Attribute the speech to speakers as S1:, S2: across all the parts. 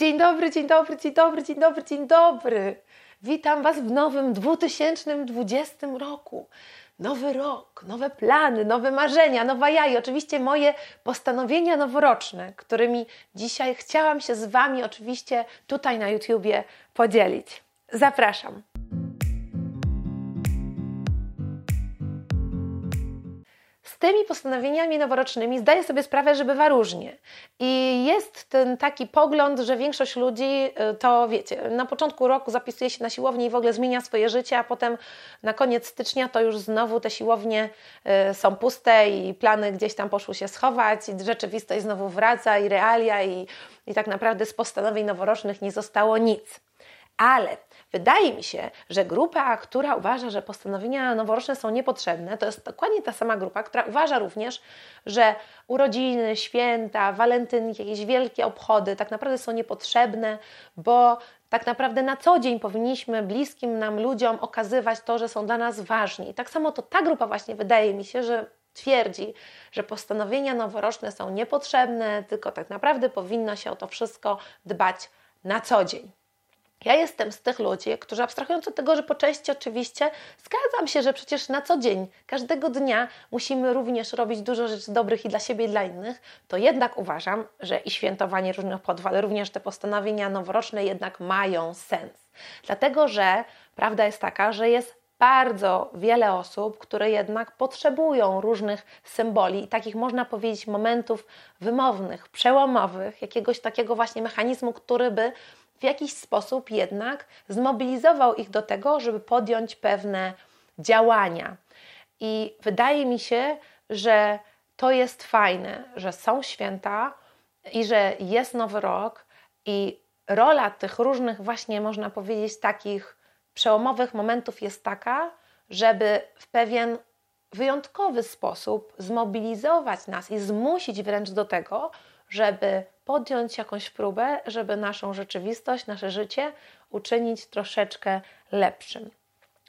S1: Dzień dobry, dzień dobry, dzień dobry, dzień dobry, dzień dobry. Witam Was w nowym 2020 roku. Nowy rok, nowe plany, nowe marzenia, nowa ja i oczywiście moje postanowienia noworoczne, którymi dzisiaj chciałam się z Wami oczywiście tutaj na YouTubie podzielić. Zapraszam. Tymi postanowieniami noworocznymi zdaję sobie sprawę, że bywa różnie. I jest ten taki pogląd, że większość ludzi y, to wiecie, na początku roku zapisuje się na siłownię i w ogóle zmienia swoje życie, a potem na koniec stycznia to już znowu te siłownie y, są puste i plany gdzieś tam poszły się schować i rzeczywistość znowu wraca i realia i, i tak naprawdę z postanowień noworocznych nie zostało nic. Ale wydaje mi się, że grupa, która uważa, że postanowienia noworoczne są niepotrzebne, to jest dokładnie ta sama grupa, która uważa również, że urodziny, święta, walentynki, jakieś wielkie obchody tak naprawdę są niepotrzebne, bo tak naprawdę na co dzień powinniśmy bliskim nam ludziom okazywać to, że są dla nas ważni. I tak samo to ta grupa właśnie wydaje mi się, że twierdzi, że postanowienia noworoczne są niepotrzebne, tylko tak naprawdę powinno się o to wszystko dbać na co dzień. Ja jestem z tych ludzi, którzy abstrahując od tego, że po części oczywiście zgadzam się, że przecież na co dzień, każdego dnia musimy również robić dużo rzeczy dobrych i dla siebie, i dla innych, to jednak uważam, że i świętowanie różnych obchodów, ale również te postanowienia noworoczne jednak mają sens. Dlatego, że prawda jest taka, że jest bardzo wiele osób, które jednak potrzebują różnych symboli i takich, można powiedzieć, momentów wymownych, przełomowych, jakiegoś takiego właśnie mechanizmu, który by w jakiś sposób jednak zmobilizował ich do tego, żeby podjąć pewne działania. I wydaje mi się, że to jest fajne, że są święta i że jest nowy rok i rola tych różnych właśnie można powiedzieć takich przełomowych momentów jest taka, żeby w pewien wyjątkowy sposób zmobilizować nas i zmusić wręcz do tego, żeby podjąć jakąś próbę, żeby naszą rzeczywistość, nasze życie uczynić troszeczkę lepszym.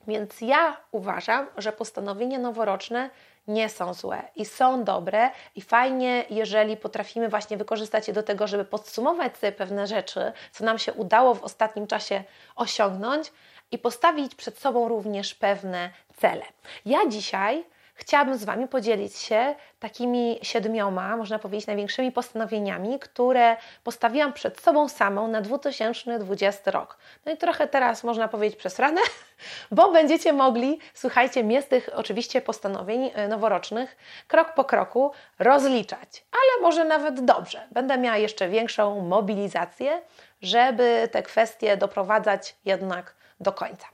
S1: Więc ja uważam, że postanowienia noworoczne nie są złe i są dobre i fajnie, jeżeli potrafimy właśnie wykorzystać je do tego, żeby podsumować sobie pewne rzeczy, co nam się udało w ostatnim czasie osiągnąć i postawić przed sobą również pewne cele. Ja dzisiaj chciałabym z Wami podzielić się takimi siedmioma, można powiedzieć, największymi postanowieniami, które postawiłam przed sobą samą na 2020 rok. No i trochę teraz można powiedzieć przez ranę, bo będziecie mogli, słuchajcie, mnie z tych oczywiście postanowień e, noworocznych krok po kroku rozliczać, ale może nawet dobrze. Będę miała jeszcze większą mobilizację, żeby te kwestie doprowadzać jednak do końca.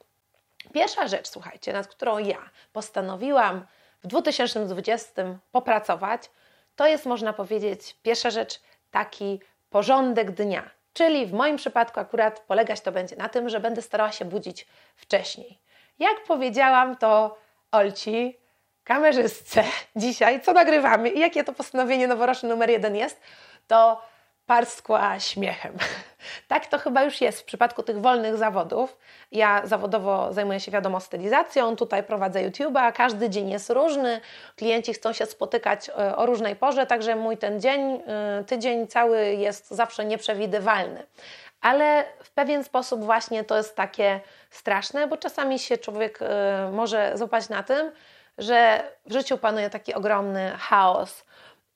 S1: Pierwsza rzecz, słuchajcie, nad którą ja postanowiłam w 2020 popracować, to jest, można powiedzieć, pierwsza rzecz, taki porządek dnia. Czyli w moim przypadku akurat polegać to będzie na tym, że będę starała się budzić wcześniej. Jak powiedziałam, to Olci, kamerzystce, dzisiaj, co nagrywamy i jakie to postanowienie noworoczne numer jeden jest, to parskła śmiechem. tak to chyba już jest w przypadku tych wolnych zawodów. Ja zawodowo zajmuję się wiadomo stylizacją, tutaj prowadzę YouTube'a, każdy dzień jest różny, klienci chcą się spotykać e, o różnej porze, także mój ten dzień, e, tydzień cały jest zawsze nieprzewidywalny. Ale w pewien sposób właśnie to jest takie straszne, bo czasami się człowiek e, może złapać na tym, że w życiu panuje taki ogromny chaos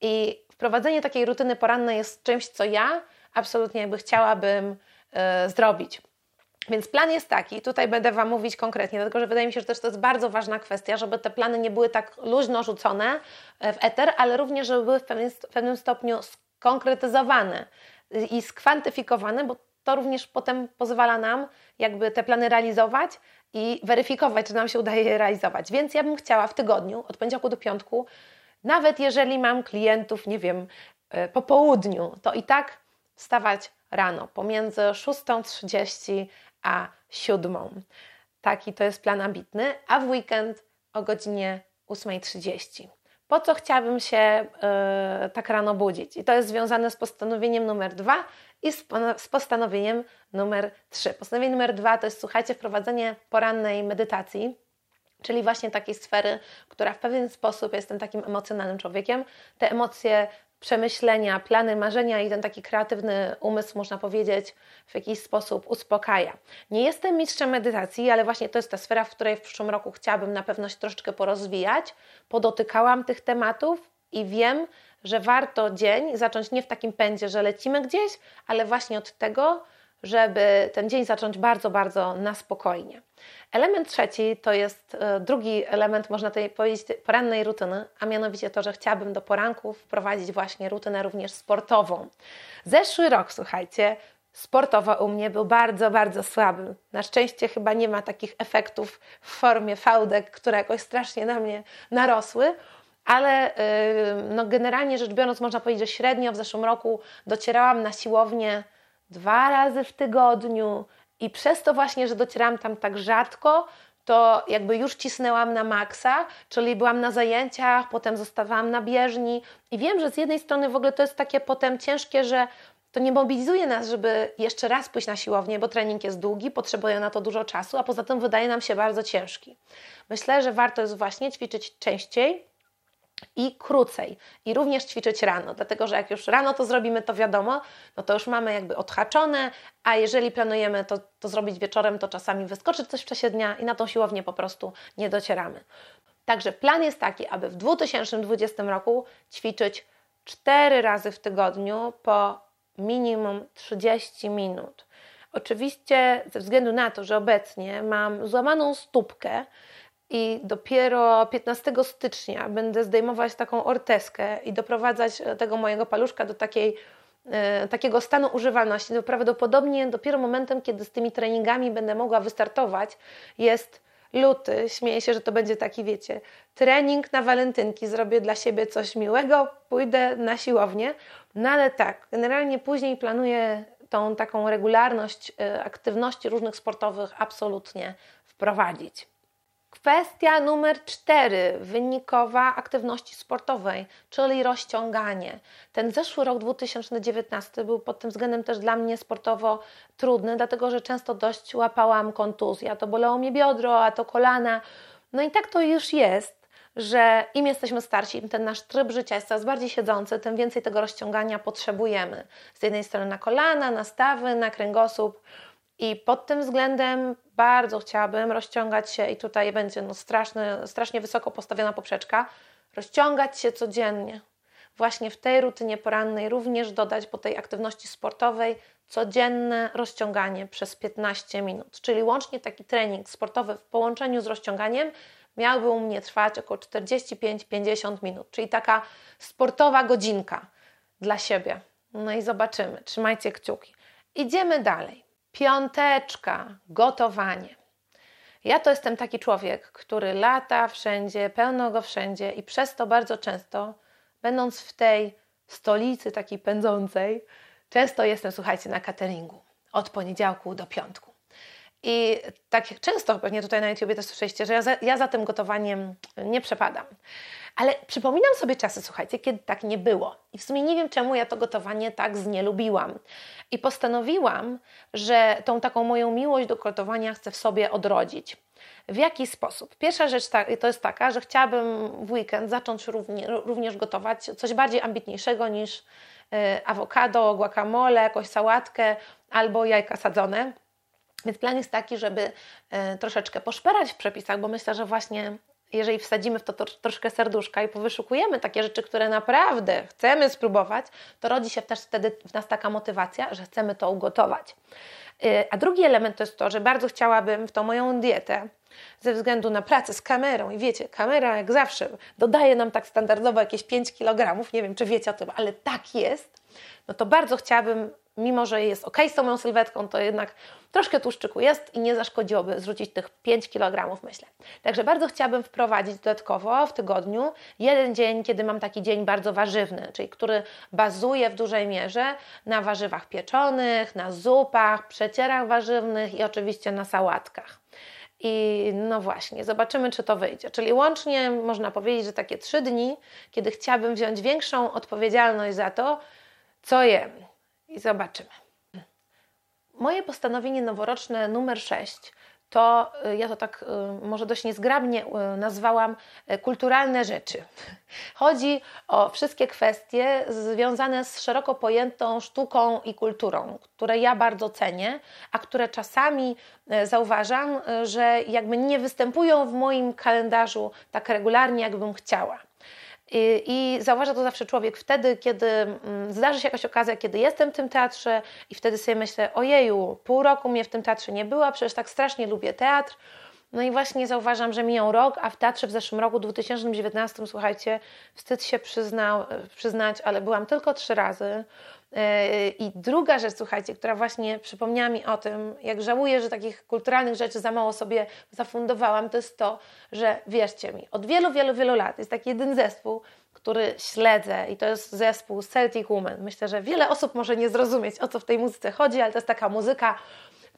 S1: i wprowadzenie takiej rutyny porannej jest czymś, co ja absolutnie jakby chciałabym y, zrobić. Więc plan jest taki, tutaj będę Wam mówić konkretnie, dlatego że wydaje mi się, że też to jest bardzo ważna kwestia, żeby te plany nie były tak luźno rzucone e, w eter, ale również, żeby były w pewnym, w pewnym stopniu skonkretyzowane i skwantyfikowane, bo to również potem pozwala nam jakby te plany realizować i weryfikować, czy nam się udaje je realizować. Więc ja bym chciała w tygodniu, od poniedziałku do piątku, nawet jeżeli mam klientów, nie wiem, e, po południu, to i tak wstawać rano, pomiędzy 6.30 a 7. Taki to jest plan ambitny, a w weekend o godzinie 8.30. Po co chciałabym się yy, tak rano budzić? I to jest związane z postanowieniem numer dwa i z, z postanowieniem numer 3. Postanowienie numer dwa to jest, słuchajcie, wprowadzenie porannej medytacji czyli właśnie takiej sfery, która w pewien sposób, jestem takim emocjonalnym człowiekiem, te emocje przemyślenia, plany, marzenia i ten taki kreatywny umysł, można powiedzieć, w jakiś sposób uspokaja. Nie jestem mistrzem medytacji, ale właśnie to jest ta sfera, w której w przyszłym roku chciałabym na pewno się troszeczkę porozwijać. Podotykałam tych tematów i wiem, że warto dzień zacząć nie w takim pędzie, że lecimy gdzieś, ale właśnie od tego, żeby ten dzień zacząć bardzo, bardzo na spokojnie. Element trzeci to jest e, drugi element, można tutaj powiedzieć, porannej rutyny, a mianowicie to, że chciałabym do poranków wprowadzić właśnie rutynę również sportową. Zeszły rok, słuchajcie, sportowo u mnie był bardzo, bardzo słaby. Na szczęście chyba nie ma takich efektów w formie fałdek, które jakoś strasznie na mnie narosły, ale yy, no generalnie rzecz biorąc, można powiedzieć, że średnio w zeszłym roku docierałam na siłownię dwa razy w tygodniu i przez to właśnie, że docierałam tam tak rzadko, to jakby już cisnęłam na maksa, czyli byłam na zajęciach, potem zostawałam na bieżni i wiem, że z jednej strony w ogóle to jest takie potem ciężkie, że to nie mobilizuje nas, żeby jeszcze raz pójść na siłownię, bo trening jest długi, potrzebuje na to dużo czasu, a poza tym wydaje nam się bardzo ciężki. Myślę, że warto jest właśnie ćwiczyć częściej, i krócej. I również ćwiczyć rano, dlatego że jak już rano to zrobimy, to wiadomo, no to już mamy jakby odhaczone, a jeżeli planujemy to, to zrobić wieczorem, to czasami wyskoczy coś w czasie dnia i na tą siłownię po prostu nie docieramy. Także plan jest taki, aby w 2020 roku ćwiczyć 4 razy w tygodniu po minimum 30 minut. Oczywiście ze względu na to, że obecnie mam złamaną stópkę, i dopiero 15 stycznia będę zdejmować taką orteskę i doprowadzać e, tego mojego paluszka do takiej, e, takiego stanu używalności. To prawdopodobnie dopiero momentem, kiedy z tymi treningami będę mogła wystartować, jest luty. Śmieję się, że to będzie taki, wiecie, trening na walentynki. Zrobię dla siebie coś miłego, pójdę na siłownię. No ale tak, generalnie później planuję tą taką regularność e, aktywności różnych sportowych absolutnie wprowadzić. Kwestia numer cztery, wynikowa aktywności sportowej, czyli rozciąganie. Ten zeszły rok 2019 był pod tym względem też dla mnie sportowo trudny, dlatego że często dość łapałam kontuzję. A to bolało mnie biodro, a to kolana. No i tak to już jest, że im jesteśmy starsi, im ten nasz tryb życia jest coraz bardziej siedzący, tym więcej tego rozciągania potrzebujemy. Z jednej strony na kolana, na stawy, na kręgosłup. I pod tym względem bardzo chciałabym rozciągać się, i tutaj będzie no straszny, strasznie wysoko postawiona poprzeczka, rozciągać się codziennie. Właśnie w tej rutynie porannej również dodać po tej aktywności sportowej codzienne rozciąganie przez 15 minut. Czyli łącznie taki trening sportowy w połączeniu z rozciąganiem miałby u mnie trwać około 45-50 minut, czyli taka sportowa godzinka dla siebie. No i zobaczymy. Trzymajcie kciuki. Idziemy dalej. Piąteczka, gotowanie. Ja to jestem taki człowiek, który lata wszędzie, pełno go wszędzie i przez to bardzo często, będąc w tej stolicy takiej pędzącej, często jestem, słuchajcie, na cateringu od poniedziałku do piątku. I tak jak często pewnie tutaj na YouTubie też słyszeliście, że ja za, ja za tym gotowaniem nie przepadam. Ale przypominam sobie czasy, słuchajcie, kiedy tak nie było. I w sumie nie wiem, czemu ja to gotowanie tak znielubiłam. I postanowiłam, że tą taką moją miłość do gotowania chcę w sobie odrodzić. W jaki sposób? Pierwsza rzecz to jest taka, że chciałabym w weekend zacząć również, gotować coś bardziej ambitniejszego niż e, awokado, guacamole, jakąś sałatkę albo jajka sadzone. Więc plan jest taki, żeby e, troszeczkę poszperać w przepisach, bo myślę, że właśnie jeżeli wsadzimy w to, troszkę serduszka i powyszukujemy takie rzeczy, które naprawdę chcemy spróbować, to rodzi się też wtedy w nas taka motywacja, że chcemy to ugotować. Y, a drugi element to jest to, że bardzo chciałabym w tą moją dietę, ze względu na pracę z kamerą, i wiecie, kamera jak zawsze dodaje nam tak standardowo jakieś 5 kg, nie wiem czy wiecie o tym, ale tak jest, no to bardzo chciałabym mimo że jest ok z tą moją sylwetką, to jednak troszkę tłuszczyku jest i nie zaszkodziłoby zrzucić tych 5 kg, myślę. Także bardzo chciałabym wprowadzić dodatkowo w tygodniu jeden dzień, kiedy mam taki dzień bardzo warzywny, czyli który bazuje w dużej mierze na warzywach pieczonych, na zupach, przecierach warzywnych i oczywiście na sałatkach. I no właśnie, zobaczymy, czy to wyjdzie. Czyli łącznie można powiedzieć, że takie trzy dni, kiedy chciałabym wziąć większą odpowiedzialność za to, co jem, i zobaczymy. Moje postanowienie noworoczne numer 6 to y, ja to tak y, może dość niezgrabnie y, nazwałam kulturalne rzeczy. Chodzi o wszystkie kwestie związane z szeroko pojętą sztuką i kulturą, które ja bardzo cenię, a które czasami zauważam, że jakby nie występują w moim kalendarzu tak regularnie, jakbym chciała. I, I zauważa to zawsze człowiek wtedy, kiedy mm, zdarzy się jakaś okazja, kiedy jestem w tym teatrze i wtedy sobie myślę, ojeju, pół roku mnie w tym teatrze nie było, przecież tak strasznie lubię teatr. No i właśnie zauważam, że mijał rok, a w teatrze w zeszłym roku, 2019, słuchajcie, wstyd się przyznał, przyznać, ale byłam tylko trzy razy. I druga rzecz, słuchajcie, która właśnie przypomniała mi o tym, jak żałuję, że takich kulturalnych rzeczy za mało sobie zafundowałam, to jest to, że wierzcie mi, od wielu, wielu, wielu lat jest taki jeden zespół, który śledzę i to jest zespół Celtic Woman. Myślę, że wiele osób może nie zrozumieć, o co w tej muzyce chodzi, ale to jest taka muzyka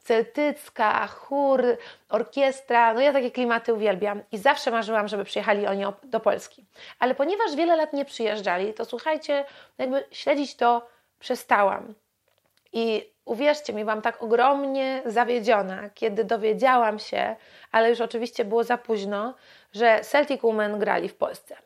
S1: celtycka, chór, orkiestra. No ja takie klimaty uwielbiam i zawsze marzyłam, żeby przyjechali oni do Polski. Ale ponieważ wiele lat nie przyjeżdżali, to słuchajcie, jakby śledzić to przestałam. I uwierzcie mi, byłam tak ogromnie zawiedziona, kiedy dowiedziałam się, ale już oczywiście było za późno, że Celtic Women grali w Polsce.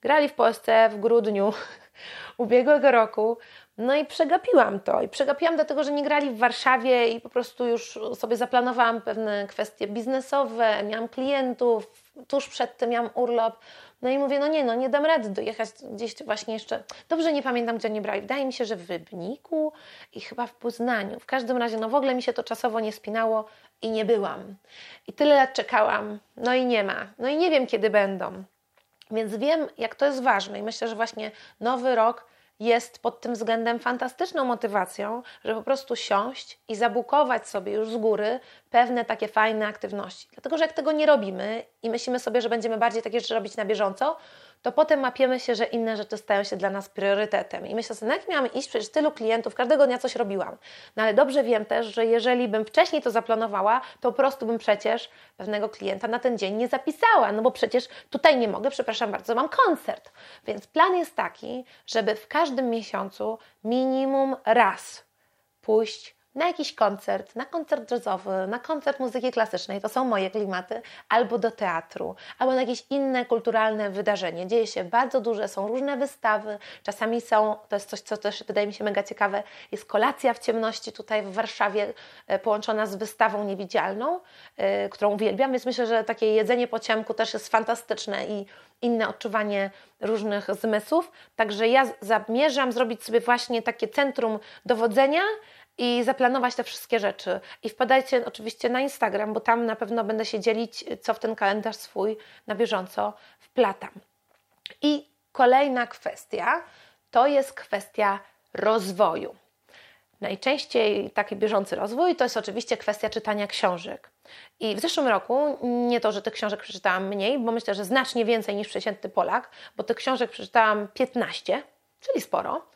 S1: Grali w Polsce w grudniu ubiegłego roku, no i przegapiłam to. I przegapiłam dlatego, że nie grali w Warszawie i po prostu już sobie zaplanowałam pewne kwestie biznesowe, miałam klientów, tuż przed tym miałam urlop. No i mówię, no nie, no nie dam rady dojechać gdzieś właśnie jeszcze. Dobrze nie pamiętam, gdzie nie brali. Wydaje mi się, że w Rybniku i chyba w Poznaniu. W każdym razie, no w ogóle mi się to czasowo nie spinało i nie byłam. I tyle lat czekałam, no i nie ma. No i nie wiem, kiedy będą. Więc wiem, jak to jest ważne i myślę, że właśnie nowy rok jest pod tym względem fantastyczną motywacją, żeby po prostu siąść i zabukować sobie już z góry pewne takie fajne aktywności. Dlatego, że jak tego nie robimy i myślimy sobie, że będziemy bardziej takie rzeczy robić na bieżąco, to potem mapiemy się, że inne rzeczy stają się dla nas priorytetem. I myślę sobie, na jak miałam iść, przecież tylu klientów, każdego dnia coś robiłam. No ale dobrze wiem też, że jeżeli bym wcześniej to zaplanowała, to po prostu bym przecież pewnego klienta na ten dzień nie zapisała, no bo przecież tutaj nie mogę, przepraszam bardzo, mam koncert. Więc plan jest taki, żeby w każdym miesiącu minimum raz pójść na jakiś koncert, na koncert jazzowy, na koncert muzyki klasycznej, to są moje klimaty, albo do teatru, albo na jakieś inne kulturalne wydarzenie. Dzieje się bardzo duże, są różne wystawy, czasami są, to jest coś, co też wydaje mi się mega ciekawe, jest kolacja w ciemności tutaj w Warszawie e, połączona z wystawą niewidzialną, e, którą uwielbiam, więc myślę, że takie jedzenie po ciemku też jest fantastyczne i inne odczuwanie różnych zmysłów. Także ja zamierzam zrobić sobie właśnie takie centrum dowodzenia, i zaplanować te wszystkie rzeczy. I wpadajcie oczywiście na Instagram, bo tam na pewno będę się dzielić, co w ten kalendarz swój na bieżąco wplatam. I kolejna kwestia to jest kwestia rozwoju. Najczęściej taki bieżący rozwój to jest oczywiście kwestia czytania książek. I w zeszłym roku nie to, że tych książek przeczytałam mniej, bo myślę, że znacznie więcej niż przeciętny Polak, bo tych książek przeczytałam 15, czyli sporo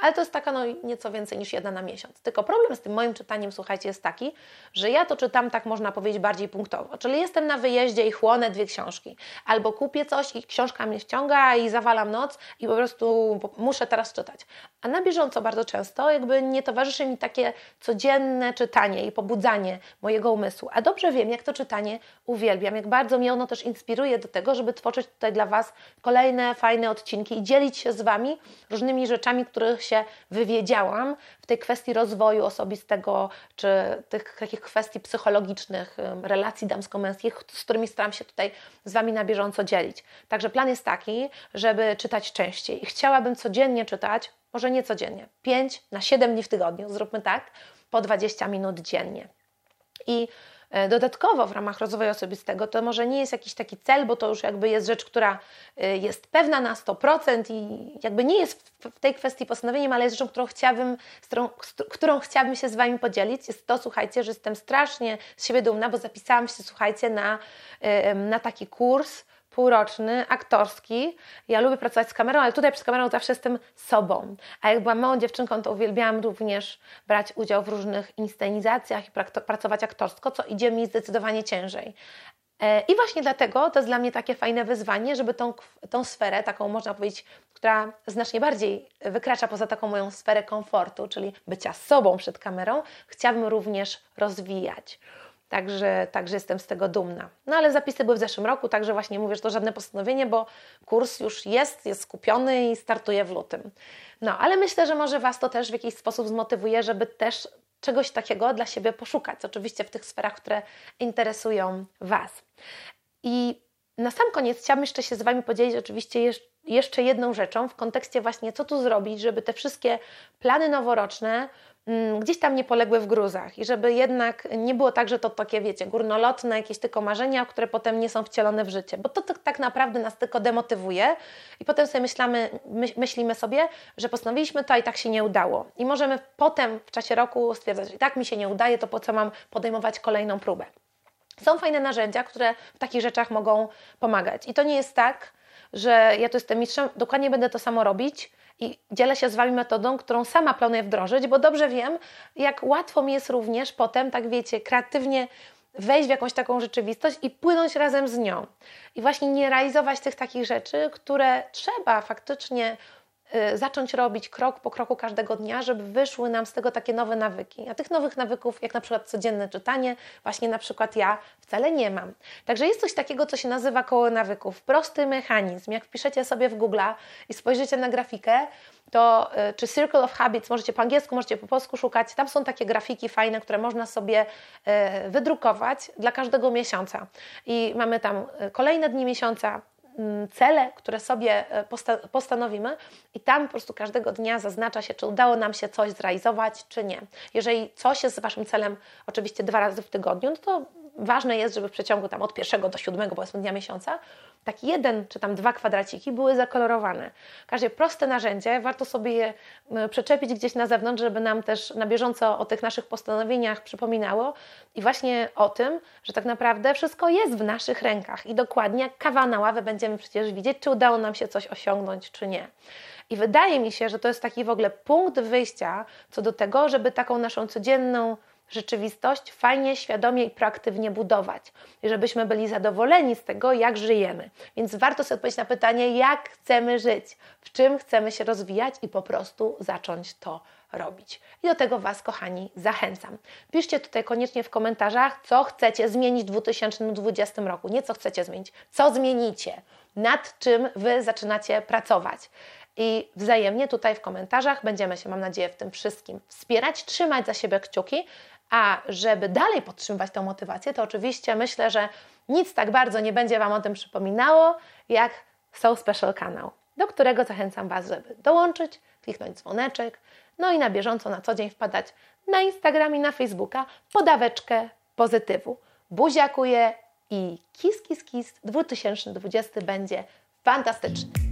S1: ale to jest taka no, nieco więcej niż jedna na miesiąc. Tylko problem z tym moim czytaniem, słuchajcie, jest taki, że ja to czytam tak można powiedzieć bardziej punktowo. Czyli jestem na wyjeździe i chłonę dwie książki. Albo kupię coś i książka mnie wciąga i zawalam noc i po prostu muszę teraz czytać. A na bieżąco bardzo często jakby nie towarzyszy mi takie codzienne czytanie i pobudzanie mojego umysłu. A dobrze wiem, jak to czytanie uwielbiam, jak bardzo mnie ono też inspiruje do tego, żeby tworzyć tutaj dla Was kolejne fajne odcinki i dzielić się z Wami różnymi rzeczami, których się wywiedziałam w tej kwestii rozwoju osobistego, czy tych takich kwestii psychologicznych, relacji damsko-męskich, z którymi staram się tutaj z Wami na bieżąco dzielić. Także plan jest taki, żeby czytać częściej. I chciałabym codziennie czytać, może nie codziennie, 5 na 7 dni w tygodniu, zróbmy tak, po 20 minut dziennie. I E, dodatkowo w ramach rozwoju osobistego to może nie jest jakiś taki cel, bo to już jakby jest rzecz, która e, jest pewna na 100% i jakby nie jest w tej kwestii postanowieniem, ale jest rzeczą, którą chciałabym, którą, którą chciałabym się z Wami podzielić. Jest to, słuchajcie, że jestem strasznie z siebie dumna, bo zapisałam się, słuchajcie, na, na taki kurs, półroczny, aktorski. Ja lubię pracować z kamerą, ale tutaj przez kamerą zawsze jestem sobą. A jak byłam małą dziewczynką, to uwielbiałam również brać udział w różnych inscenizacjach i pracować aktorsko, co idzie mi zdecydowanie ciężej. E, I właśnie dlatego to jest dla mnie takie fajne wyzwanie, żeby tą, tą sferę, taką można powiedzieć, która znacznie bardziej wykracza poza taką moją sferę komfortu, czyli bycia sobą przed kamerą, chciałabym również rozwijać. Także, także jestem z tego dumna. No ale zapisy były w zeszłym roku, także właśnie mówię, że to żadne postanowienie, bo kurs już jest, jest skupiony i startuje w lutym. No ale myślę, że może Was to też w jakiś sposób zmotywuje, żeby też czegoś takiego dla siebie poszukać. Oczywiście w tych sferach, które interesują Was. I na sam koniec chciałabym jeszcze się z Wami podzielić oczywiście jeszcze jedną rzeczą w kontekście właśnie co tu zrobić, żeby te wszystkie plany noworoczne gdzieś tam nie poległy w gruzach i żeby jednak nie było tak, że to takie, wiecie, górnolotne, jakieś tylko marzenia, które potem nie są wcielone w życie, bo to, to tak naprawdę nas tylko demotywuje i potem sobie myślamy, my, myślimy sobie, że postanowiliśmy to, a i tak się nie udało. I możemy potem w czasie roku stwierdzać, że i tak mi się nie udaje, to po co mam podejmować kolejną próbę. Są fajne narzędzia, które w takich rzeczach mogą pomagać. I to nie jest tak, że ja tu jestem mistrzem, dokładnie będę to samo robić, i dzielę się z Wami metodą, którą sama planuję wdrożyć, bo dobrze wiem, jak łatwo mi jest również potem, tak wiecie, kreatywnie wejść w jakąś taką rzeczywistość i płynąć razem z nią. I właśnie nie realizować tych takich rzeczy, które trzeba faktycznie zacząć robić krok po kroku każdego dnia, żeby wyszły nam z tego takie nowe nawyki. A tych nowych nawyków, jak na przykład codzienne czytanie, właśnie na przykład ja wcale nie mam. Także jest coś takiego, co się nazywa koło nawyków. Prosty mechanizm. Jak wpiszecie sobie w Google i spojrzycie na grafikę, to y, czy Circle of Habits, możecie po angielsku, możecie po polsku szukać. Tam są takie grafiki fajne, które można sobie y, wydrukować dla każdego miesiąca. I mamy tam kolejne dni miesiąca, cele, które sobie e, posta postanowimy, i tam po prostu każdego dnia zaznacza się, czy udało nam się coś zrealizować, czy nie. Jeżeli coś jest Waszym celem, oczywiście dwa razy w tygodniu, no to ważne jest, żeby w przeciągu tam od pierwszego do siódmego, powiedzmy, dnia miesiąca, tak jeden czy tam dwa kwadraciki były zakolorowane. Każde proste narzędzie, warto sobie je przeczepić gdzieś na zewnątrz, żeby nam też na bieżąco o tych naszych postanowieniach przypominało i właśnie o tym, że tak naprawdę wszystko jest w naszych rękach i dokładnie jak kawa na ławę będziemy przecież widzieć, czy udało nam się coś osiągnąć, czy nie. I wydaje mi się, że to jest taki w ogóle punkt wyjścia co do tego, żeby taką naszą codzienną rzeczywistość fajnie, świadomie i proaktywnie budować, i żebyśmy byli zadowoleni z tego, jak żyjemy. Więc warto sobie odpowiedzieć na pytanie, jak chcemy żyć, w czym chcemy się rozwijać i po prostu zacząć to robić. I do tego Was, kochani, zachęcam. Piszcie tutaj koniecznie w komentarzach, co chcecie zmienić w 2020 roku. Nie co chcecie zmienić, co zmienicie, nad czym Wy zaczynacie pracować. I wzajemnie tutaj w komentarzach będziemy się, mam nadzieję, w tym wszystkim wspierać, trzymać za siebie kciuki, a żeby dalej podtrzymywać tę motywację, to oczywiście myślę, że nic tak bardzo nie będzie Wam o tym przypominało, jak So Special kanał, do którego zachęcam Was, żeby dołączyć, kliknąć dzwoneczek, no i na bieżąco na co dzień wpadać na Instagram i na Facebooka podaweczkę pozytywu. Buziakuję i kis, kis, kis 2020 będzie fantastyczny.